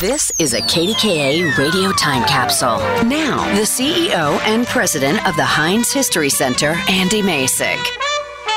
This is a KDKA radio time capsule. Now, the CEO and president of the Heinz History Center, Andy Masich.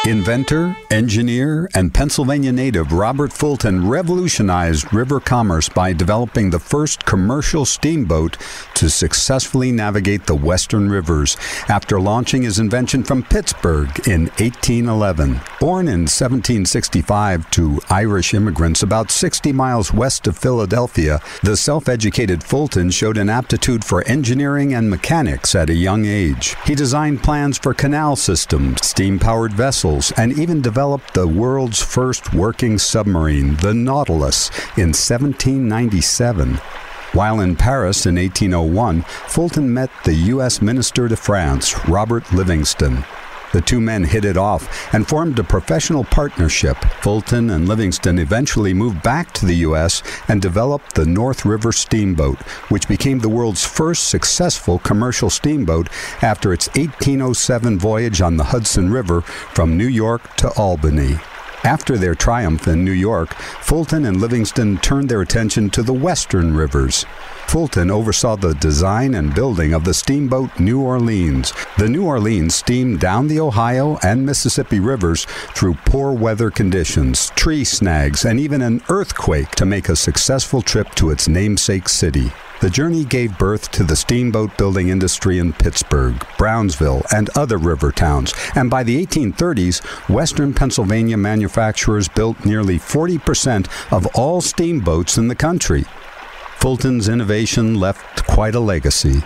Inventor, engineer, and Pennsylvania native Robert Fulton revolutionized river commerce by developing the first commercial steamboat to successfully navigate the western rivers after launching his invention from Pittsburgh in 1811. Born in 1765 to Irish immigrants about 60 miles west of Philadelphia, the self educated Fulton showed an aptitude for engineering and mechanics at a young age. He designed plans for canal systems, steam powered vessels, and even developed the world's first working submarine, the Nautilus, in 1797. While in Paris in 1801, Fulton met the U.S. Minister to France, Robert Livingston. The two men hit it off and formed a professional partnership. Fulton and Livingston eventually moved back to the U.S. and developed the North River Steamboat, which became the world's first successful commercial steamboat after its 1807 voyage on the Hudson River from New York to Albany. After their triumph in New York, Fulton and Livingston turned their attention to the western rivers. Fulton oversaw the design and building of the steamboat New Orleans. The New Orleans steamed down the Ohio and Mississippi rivers through poor weather conditions, tree snags, and even an earthquake to make a successful trip to its namesake city. The journey gave birth to the steamboat building industry in Pittsburgh, Brownsville, and other river towns. And by the 1830s, Western Pennsylvania manufacturers built nearly 40% of all steamboats in the country. Fulton's innovation left quite a legacy,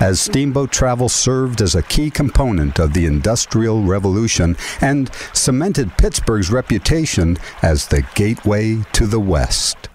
as steamboat travel served as a key component of the Industrial Revolution and cemented Pittsburgh's reputation as the gateway to the West.